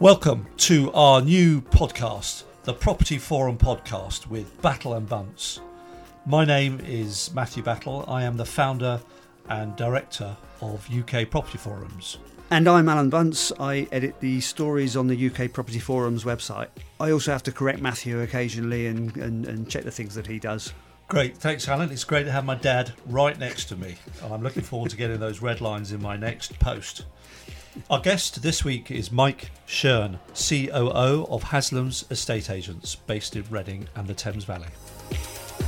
Welcome to our new podcast, the Property Forum podcast with Battle and Bunce. My name is Matthew Battle. I am the founder and director of UK Property Forums. And I'm Alan Bunce. I edit the stories on the UK Property Forums website. I also have to correct Matthew occasionally and, and, and check the things that he does. Great, thanks, Alan. It's great to have my dad right next to me, and I'm looking forward to getting those red lines in my next post. Our guest this week is Mike Shearn, COO of Haslam's Estate Agents, based in Reading and the Thames Valley.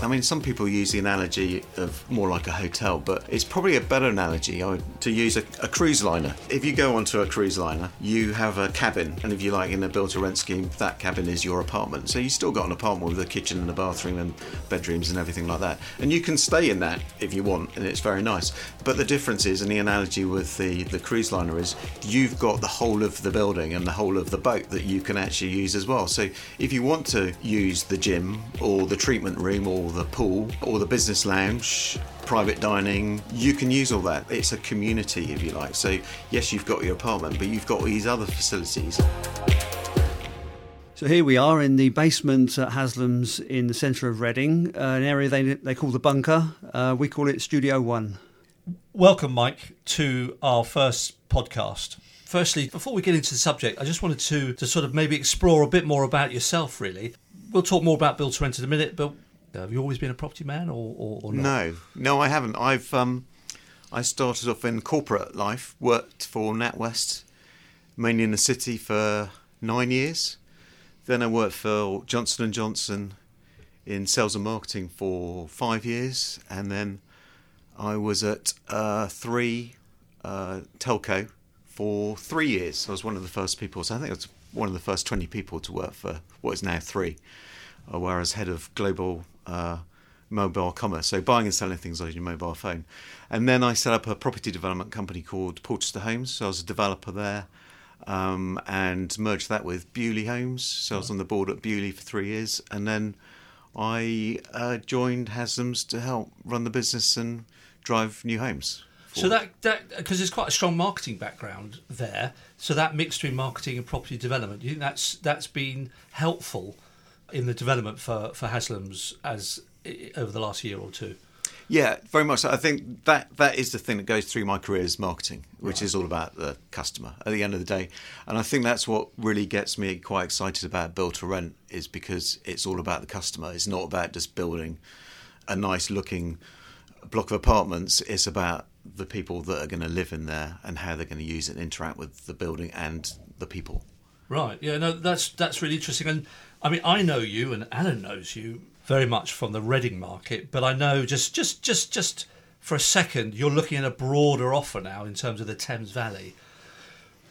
I mean, some people use the analogy of more like a hotel, but it's probably a better analogy to use a, a, cruise liner. If you go onto a cruise liner, you have a cabin, and if you like, in a built to rent scheme, that cabin is your apartment. So you still got an apartment with a kitchen and a bathroom and bedrooms and everything like that. And you can stay in that if you want, and it's very nice. But the difference is, and the analogy with the, the cruise liner is, you've got the whole of the building and the whole of the boat that you can actually use as well. So if you want to use the gym or the treatment room or the pool or the business lounge, private dining, you can use all that. It's a community, if you like. So, yes, you've got your apartment, but you've got these other facilities. So here we are in the basement at Haslam's in the centre of Reading, uh, an area they, they call the bunker. Uh, we call it Studio One. Welcome, Mike, to our first podcast. Firstly, before we get into the subject, I just wanted to, to sort of maybe explore a bit more about yourself, really. We'll talk more about Build to Rent in a minute, but have you always been a property man, or, or, or no? No, I haven't. I've um, I started off in corporate life, worked for NatWest, mainly in the city for nine years. Then I worked for Johnson and Johnson in sales and marketing for five years, and then I was at uh, three uh, telco for three years. I was one of the first people. So I think I was one of the first twenty people to work for what is now three. Uh, where I was head of global uh, mobile commerce, so buying and selling things on your mobile phone. And then I set up a property development company called Porchester Homes. So I was a developer there um, and merged that with Bewley Homes. So I was on the board at Bewley for three years. And then I uh, joined Haslam's to help run the business and drive new homes. So that that because there's quite a strong marketing background there. So that mix between marketing and property development, do you think that's that's been helpful in the development for for Haslam's as over the last year or two? Yeah, very much. So. I think that that is the thing that goes through my career is marketing, which right. is all about the customer at the end of the day. And I think that's what really gets me quite excited about build to rent is because it's all about the customer. It's not about just building a nice looking block of apartments. It's about the people that are going to live in there and how they're going to use it and interact with the building and the people. Right. Yeah. No. That's that's really interesting. And I mean, I know you, and Alan knows you very much from the Reading market, but I know just just just just for a second, you're looking at a broader offer now in terms of the Thames Valley.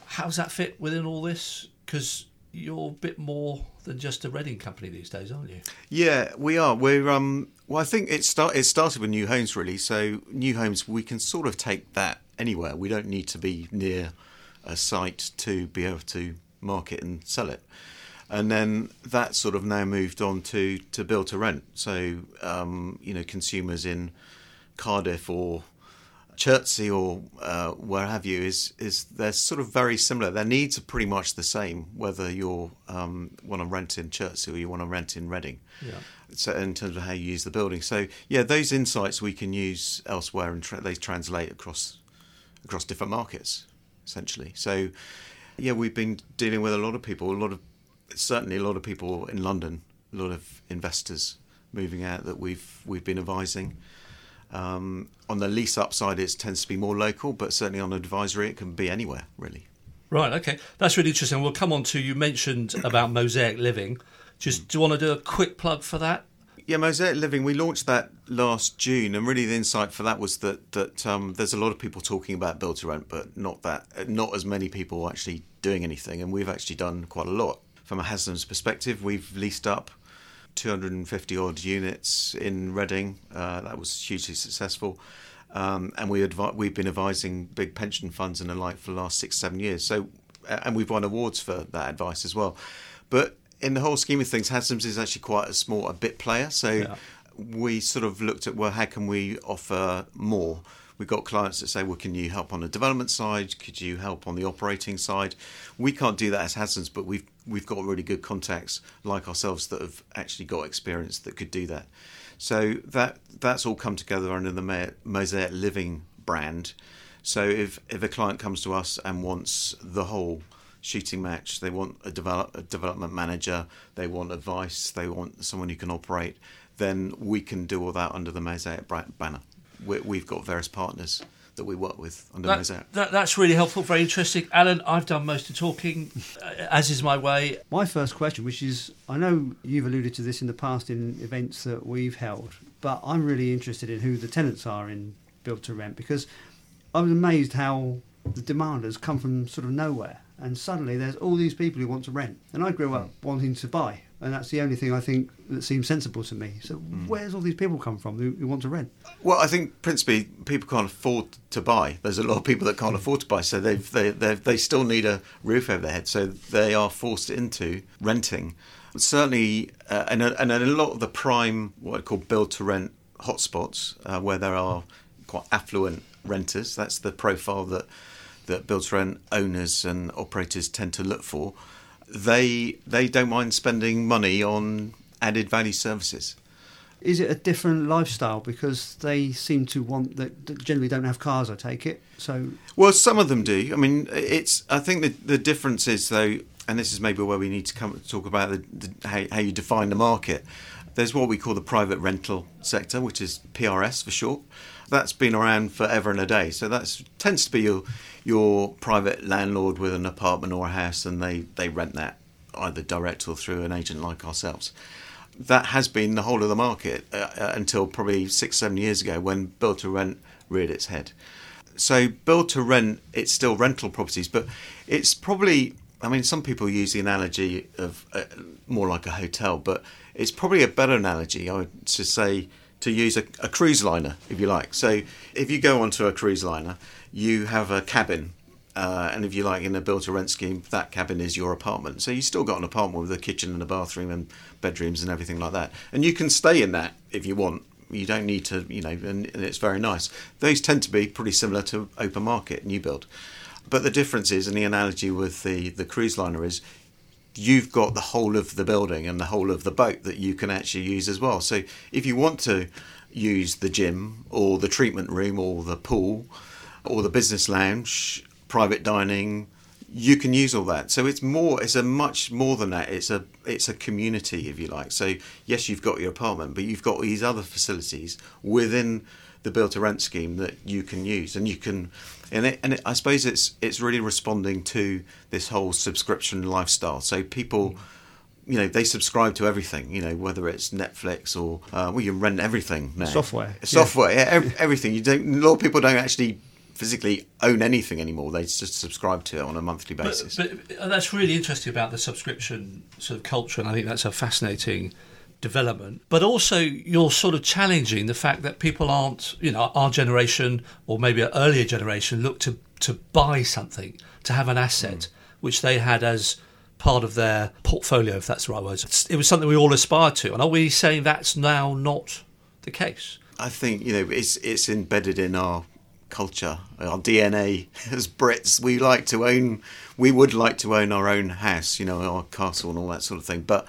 How does that fit within all this? Because you're a bit more than just a Reading company these days, aren't you? Yeah, we are. We're um. Well, I think it start it started with new homes really. So new homes, we can sort of take that anywhere. We don't need to be near a site to be able to market and sell it and then that sort of now moved on to to build to rent. So um, you know, consumers in Cardiff or Chertsey or uh, where have you is is they're sort of very similar. Their needs are pretty much the same, whether you um, want to rent in Chertsey or you want to rent in Reading. Yeah. So in terms of how you use the building, so yeah, those insights we can use elsewhere and tra- they translate across across different markets, essentially. So yeah, we've been dealing with a lot of people, a lot of certainly a lot of people in London, a lot of investors moving out that we've we've been advising. Um, on the lease up side, it tends to be more local, but certainly on advisory, it can be anywhere really. Right. Okay, that's really interesting. We'll come on to you mentioned about Mosaic Living. Just do you want to do a quick plug for that? Yeah, Mosaic Living. We launched that last June, and really the insight for that was that that um, there's a lot of people talking about build to rent, but not that not as many people actually doing anything. And we've actually done quite a lot from a Haslam's perspective, we've leased up 250 odd units in Reading. Uh, that was hugely successful. Um, and we advi- we've been advising big pension funds and the like for the last six, seven years. So, and we've won awards for that advice as well. But in the whole scheme of things, Haslam's is actually quite a small, a bit player. So yeah. we sort of looked at well, how can we offer more? We've got clients that say, well, can you help on the development side? Could you help on the operating side? We can't do that as Haslam's, but we've we've got really good contacts like ourselves that have actually got experience that could do that. So that that's all come together under the Mosaic Living brand. So if if a client comes to us and wants the whole shooting match, they want a, develop, a development manager, they want advice, they want someone who can operate, then we can do all that under the Mosaic banner. We have got various partners that we work with under that, Mosaic. That, that's really helpful, very interesting. Alan, I've done most of talking, uh, as is my way. My first question, which is I know you've alluded to this in the past in events that we've held, but I'm really interested in who the tenants are in Build to Rent because I was amazed how the demand has come from sort of nowhere and suddenly there's all these people who want to rent. And I grew up wanting to buy, and that's the only thing I think that seems sensible to me. So mm. where's all these people come from who, who, want to rent? Well, I think principally people can't afford to buy. There's a lot of people that can't afford to buy, so they've, they they still need a roof over their head, so they are forced into renting. Certainly, uh, and, a, and a lot of the prime, what I call build to rent hotspots, uh, where there are quite affluent renters. That's the profile that that build to rent owners and operators tend to look for. They they don't mind spending money on added value services. Is it a different lifestyle because they seem to want that generally don't have cars? I take it so. Well, some of them do. I mean, it's. I think the the difference is though, and this is maybe where we need to come talk about the, the, how, how you define the market. There's what we call the private rental sector, which is PRS for short. That's been around forever and a day. So that tends to be your your private landlord with an apartment or a house, and they they rent that either direct or through an agent like ourselves. That has been the whole of the market uh, uh until probably six seven years ago when build to rent reared its head. So build to rent, it's still rental properties, but it's probably I mean, some people use the analogy of uh, more like a hotel, but it's probably a better analogy, I would to say, to use a, a, cruise liner, if you like. So, if you go onto a cruise liner, you have a cabin, uh, and if you like, in a build to rent scheme, that cabin is your apartment. So, you still got an apartment with a kitchen and a bathroom and bedrooms and everything like that. And you can stay in that if you want. You don't need to, you know, and, and it's very nice. Those tend to be pretty similar to open market new build. But the difference is, and the analogy with the, the cruise liner is, you've got the whole of the building and the whole of the boat that you can actually use as well. So if you want to use the gym or the treatment room or the pool or the business lounge, private dining, you can use all that. So it's more it's a much more than that. It's a it's a community if you like. So yes, you've got your apartment, but you've got these other facilities within the build to rent scheme that you can use and you can and it, and it, I suppose it's it's really responding to this whole subscription lifestyle. So people, you know, they subscribe to everything. You know, whether it's Netflix or uh, well, you rent everything now. Software, software, yeah, yeah everything. You don't. A lot of people don't actually physically own anything anymore. They just subscribe to it on a monthly basis. But, but that's really interesting about the subscription sort of culture, and I think that's a fascinating development, but also you're sort of challenging the fact that people aren't, you know, our generation or maybe an earlier generation look to, to buy something, to have an asset, mm. which they had as part of their portfolio, if that's the right word. It was something we all aspired to. And are we saying that's now not the case? I think, you know, it's, it's embedded in our culture, our DNA as Brits. We like to own, we would like to own our own house, you know, our castle and all that sort of thing. But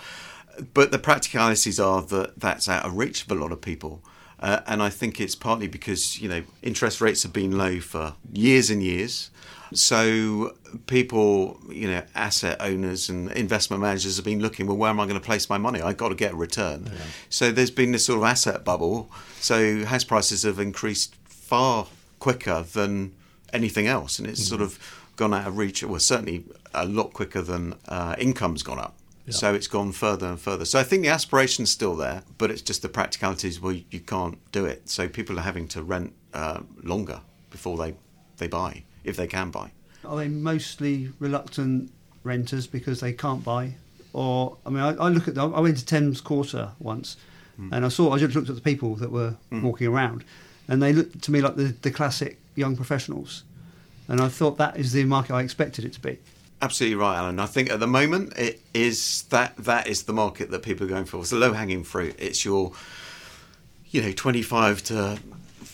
but the practicalities are that that's out of reach of a lot of people. Uh, and I think it's partly because you know interest rates have been low for years and years, so people, you know, asset owners and investment managers have been looking. Well, where am I going to place my money? I've got to get a return. Yeah. So there's been this sort of asset bubble. So house prices have increased far quicker than anything else, and it's mm. sort of gone out of reach. Well, certainly a lot quicker than uh, income's gone up. Yeah. So it's gone further and further. So I think the aspiration's still there, but it's just the practicalities where you can't do it. So people are having to rent uh, longer before they, they buy, if they can buy. Are they mostly reluctant renters because they can't buy? Or, I mean, I, I look at, the, I went to Thames Quarter once mm. and I saw, I just looked at the people that were mm. walking around and they looked to me like the, the classic young professionals. And I thought that is the market I expected it to be. Absolutely right, Alan. I think at the moment it is that that is the market that people are going for. It's the low hanging fruit. It's your, you know, twenty five to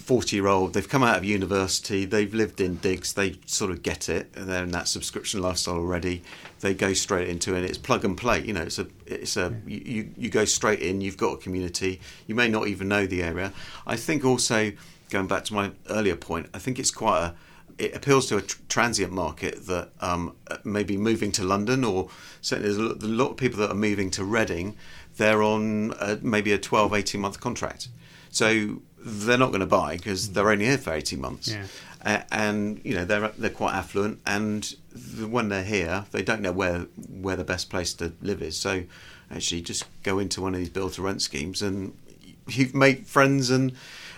40 year old, they've come out of university, they've lived in digs, they sort of get it, and they're in that subscription lifestyle already. They go straight into it, it's plug and play. You know, it's a, it's a, you, you go straight in, you've got a community, you may not even know the area. I think also, going back to my earlier point, I think it's quite a, it appeals to a tr- transient market that um, maybe moving to London, or certainly there's a lot of people that are moving to Reading, they're on a, maybe a 12, 18 month contract. So they're not going to buy because they're only here for 18 months. Yeah. Uh, and you know they're they're quite affluent, and the, when they're here, they don't know where where the best place to live is. So actually, just go into one of these build to rent schemes, and you've made friends. And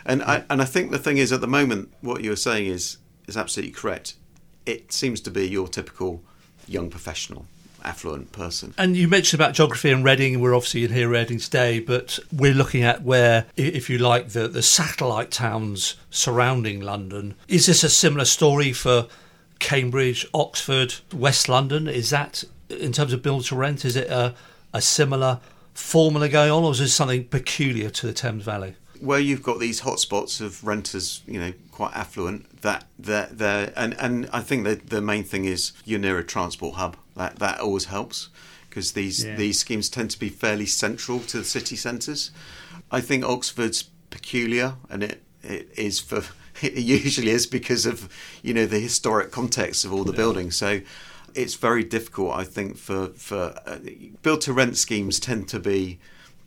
and I and I think the thing is, at the moment, what you're saying is is absolutely correct. It seems to be your typical young professional affluent person. And you mentioned about geography and Reading. We're obviously in here Reading today, but we're looking at where, if you like, the, the satellite towns surrounding London. Is this a similar story for Cambridge, Oxford, West London? Is that, in terms of build to rent, is it a, a similar formula going on, or is this something peculiar to the Thames Valley? Where you've got these hotspots of renters, you know, quite affluent, that that there and and I think that the main thing is you're near a transport hub. That that always helps because these Yeah. these schemes tend to be fairly central to the city centres. I think Oxford's peculiar, and it it is for it usually is because of you know the historic context of all the buildings. So it's very difficult, I think, for for uh, build to rent schemes tend to be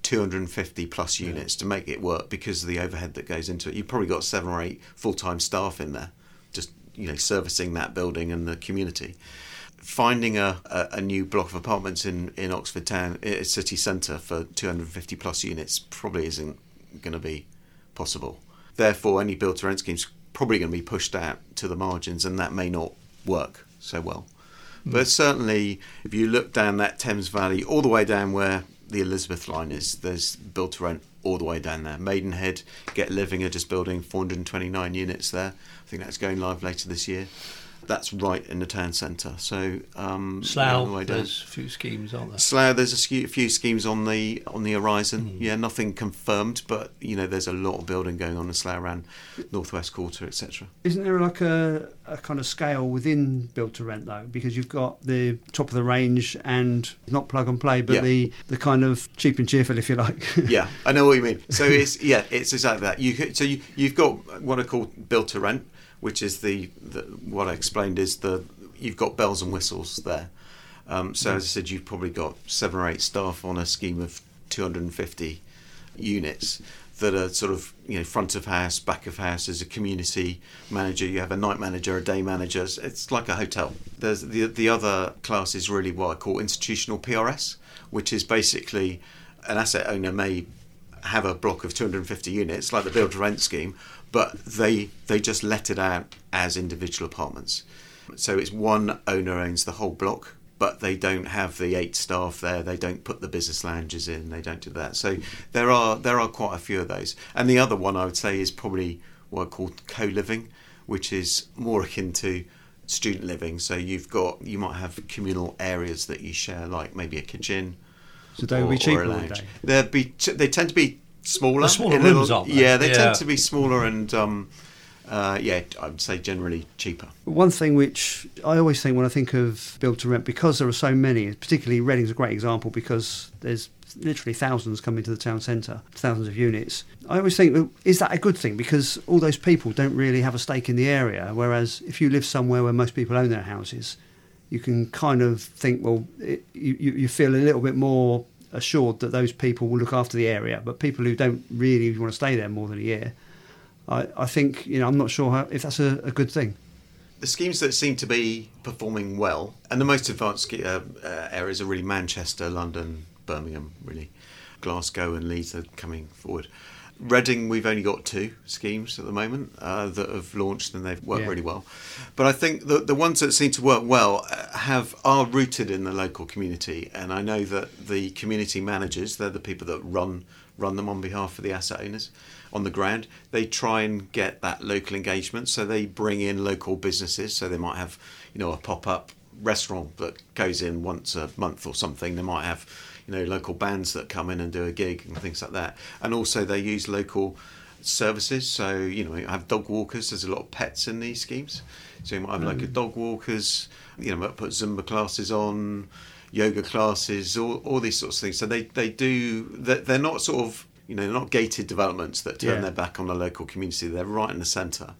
250 plus units to make it work because of the overhead that goes into it. You've probably got seven or eight full time staff in there, just you know servicing that building and the community. Finding a, a, a new block of apartments in, in Oxford Town city centre for 250 plus units probably isn't going to be possible. Therefore, any build to rent schemes probably going to be pushed out to the margins, and that may not work so well. Hmm. But certainly, if you look down that Thames Valley, all the way down where the Elizabeth line is, there's build to rent all the way down there. Maidenhead, Get Living are just building 429 units there. I think that's going live later this year. That's right in the town centre. So um, all the way Slough, there's a few schemes, aren't there? Slough, there's a few schemes on the on the horizon. Yeah, nothing confirmed, but you know, there's a lot of building going on in Slough around northwest quarter, etc. Isn't there like a, a kind of scale within build to rent though? Because you've got the top of the range and not plug and play, but Yeah. the the kind of cheap and cheerful, if you like. yeah, I know what you mean. So it's yeah, it's exactly that. You so you you've got what I call built to rent, which is the, the what I explained is the you've got bells and whistles there. Um, so as I said, you've probably got seven or eight staff on a scheme of 250 units that are sort of you know front of house, back of house as a community manager. You have a night manager, a day manager. It's- like a hotel. There's the the other class is really what I call institutional PRS, which is basically an asset owner may have a block of 250 units, like the build to rent scheme, but they they just let it out as individual apartments. So it's one owner owns the whole block, but they don't have the eight staff there. They don't put the business lounges in. They don't do that. So there are there are quite a few of those. And the other one I would say is probably what I call co-living, which is more akin to student living. So you've got you might have communal areas that you share, like maybe a kitchen, so they would be cheaper, a lounge. They'd be they tend to be smaller. They're smaller in rooms, little- aren't they? Yeah, they Yeah. tend to be smaller and um, uh, yeah, I'd say generally cheaper. One thing which I always think when I think of build to rent, because there are so many, particularly Reading's a great example because there's literally thousands coming to the town centre, thousands of units. I always think, well, is that a good thing? Because all those people don't really have a stake in the area. Whereas if you live somewhere where most people own their houses, you can kind of think, well, it, you, you you feel a little bit more assured that those people will look after the area. But people who don't really want to stay there more than a year, I, I think, you know, I'm not sure how, if that's a, a good thing. The schemes that seem to be performing well, and the most advanced uh, uh, areas are really Manchester, London, Birmingham, really. Glasgow and Leeds are coming forward. Reading, we've only got two schemes at the moment uh, that have launched and they've worked Yeah. really well. But I think the the ones that seem to work well uh, have are rooted in the local community, and I know that the community managers, they're the people that run run them on behalf of the asset owners on the ground. They try and get that local engagement, so they bring in local businesses. So they might have, you know, a pop up restaurant that goes in once a month or something. They might have, you know, local bands that come in and do a gig and things like that. And also they use local services. So you know, I have dog walkers. There's a lot of pets in these schemes. So you might have like a hmm. dog walkers. You know, might put Zumba classes on, yoga classes, all, all these sorts of things. So they they do. They're, they're not sort of you know they're not gated developments that turn Yeah. their back on the local community. They're right in the centre.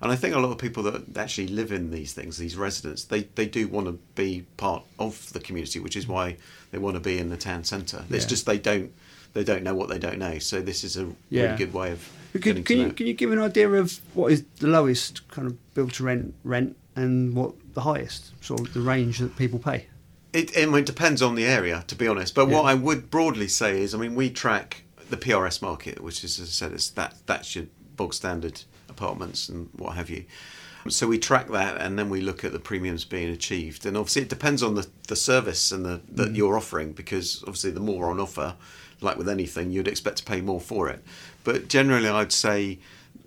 And I think a lot of people that actually live in these things, these residents, they, they do want to be part of the community, which is why they want to be in the town centre. It's Yeah. just they don't they don't know what they don't know. So this is a Yeah. really good way of Can, getting can to you can you give an idea of what is the lowest kind of build to rent rent and what the highest sort of the range that people pay? It, I mean, it depends on the area, to be honest. But what I would broadly say is, I mean, we track the PRS market, which is, as I said, it's that that's your bog standard apartments and what have you. So we track that, and then we look at the premiums being achieved. And obviously, it depends on the, the service and the that mm. you're offering, because obviously, the more on offer, like with anything, you'd expect to pay more for it. But generally, I'd say,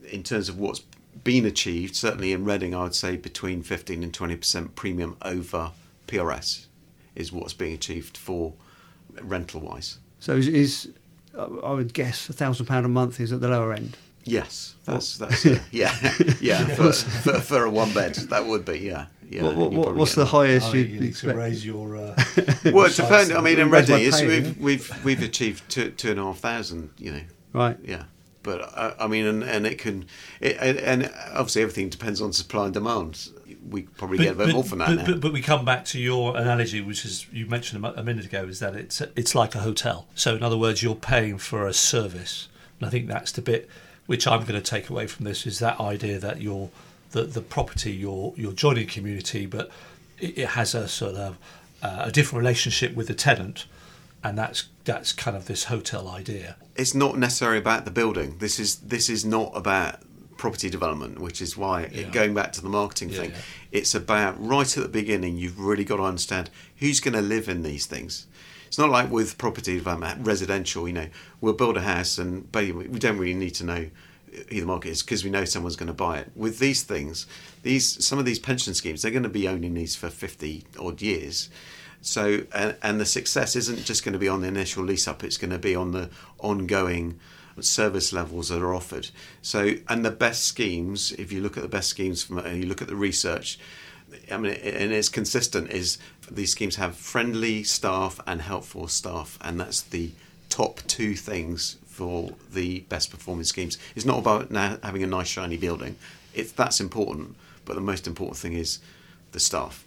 in terms of what's been achieved, certainly in Reading, I would say between 15 and 20% premium over PRS is what's being achieved for rental wise. So is, is I I would guess a thousand pound a month is at the lower end. Yes, that's that's uh, yeah yeah for, for, for a one bed that would be yeah yeah. what, what, you what, probably what's get the highest Oh, you'd you need to expect? raise your. Uh, Well, it size depends. I mean, in Raise my Reading, it's, pay, we've we've we've achieved two two and a half thousand. You know, Right. yeah. But uh, I mean, and, and it can, it, and, and obviously everything depends on supply and demand. We probably get a bit more from that but, now. but, but we come back to your analogy, which is you mentioned a a minute ago, is that it's it's like a hotel. So in other words, you're paying for a service, and I think that's the bit which I'm going to take away from this is that idea that you're the the property you're you're joining community, but it, it has a sort of uh, a different relationship with the tenant, and that's that's kind of this hotel idea. it's not necessarily about the building. This is this is not about property development, which is why Yeah. going back to the marketing Yeah, thing, yeah. it's about right at the beginning. You've really got to understand who's going to live in these things. It's not like with property development, residential. You know, we'll build a house and we don't really need to know who the market is because we know someone's going to buy it. With these things, these some of these pension schemes, they're going to be owning these for fifty odd years. So, and, and the success isn't just going to be on the initial lease up; it's going to be on the ongoing service levels that are offered. So, and the best schemes, if you look at the best schemes from and you look at the research, I mean, and it's consistent. Is these schemes have friendly staff and helpful staff, and that's the top two things for the best performing schemes. It's not about now having a nice shiny building. It's that's important, but the most important thing is the staff.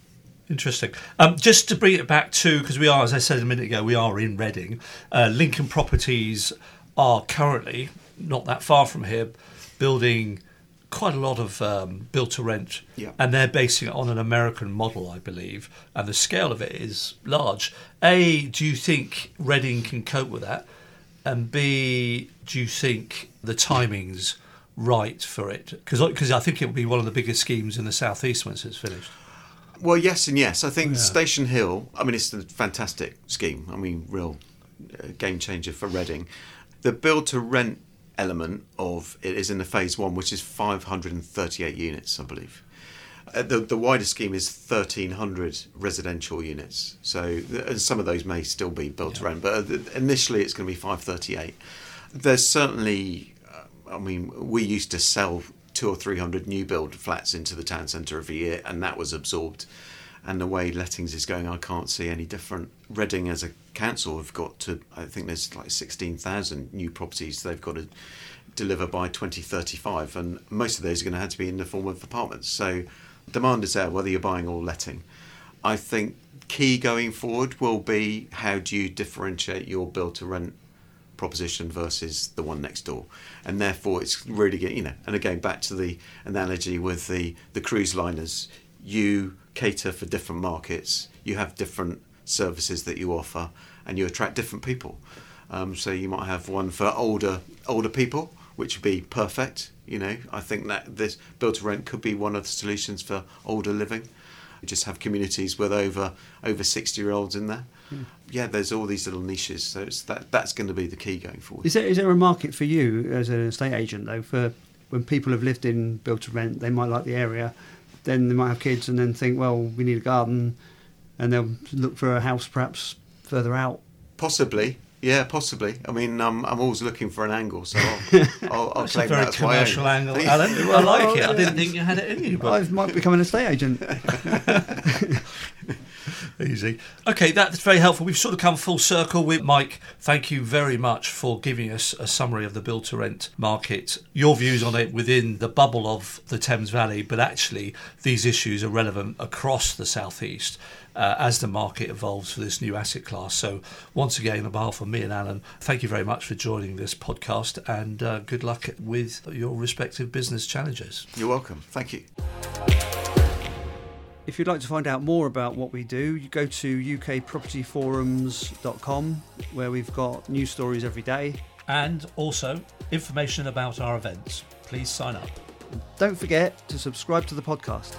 Interesting. Um, just to bring it back to because we are, as I said a minute ago, we are in Reading. Uh, Lincoln Properties are currently not that far from here, building quite a lot of um, built to rent, Yeah. and they're basing it on an American model, I believe, and the scale of it is large. A, do you think Reading can cope with that? And B, do you think the timing's right for it? Because I think it will be one of the biggest schemes in the southeast once it's finished. Well, yes and yes. I think Yeah. Station Hill. I mean, it's a fantastic scheme. I mean, real uh, game changer for Reading. The build to rent element of it is in the phase one, which is 538 units, I believe. Uh, the the wider scheme is 1,300 residential units. So, and some of those may still be built Yeah. rent, but uh, initially it's going to be 538. There's certainly uh, I mean, we used to sell two or three hundred new build flats into the town centre every year, and that was absorbed. And the way lettings is going, I can't see any different. Reading, as a council, have got to. I think there's like sixteen thousand new properties they've got to deliver by 2035, and most of those are going to have to be in the form of apartments. So, demand is there, whether you're buying or letting. I think key going forward will be how do you differentiate your build to rent proposition versus the one next door, and therefore it's really get you know. And again, back to the analogy with the the cruise liners, you cater for different markets, you have different services that you offer, and you attract different people. Um, so you might have one for older older people, which would be perfect. You know, I think that this build to rent could be one of the solutions for older living. You just have communities with over over sixty year olds in there. Yeah, there's all these little niches, so it's that that's going to be the key going forward. Is there is there a market for you as an estate agent though for when people have lived in built to rent, they might like the area, then they might have kids and then think, well, we need a garden, and they'll look for a house perhaps further out. Possibly, Yeah, possibly. I mean, um, I'm always looking for an angle, so I'll, I'll, I'll That's a claim very that as my commercial angle, Alan. I like it. I didn't think you had it in you, but I might become an estate agent. Easy. Okay, that's very helpful. We've sort of come full circle with Mike. Thank you very much for giving us a summary of the build to rent market, your views on it within the bubble of the Thames Valley, but actually these issues are relevant across the southeast. Uh, as the market evolves for this new asset class. So, once again, on behalf of me and Alan, thank you very much for joining this podcast and uh, good luck with your respective business challenges. You're welcome. Thank you. If you'd like to find out more about what we do, you go to ukpropertyforums.com where we've got news stories every day. And also information about our events. Please sign up. Don't forget to subscribe to the podcast.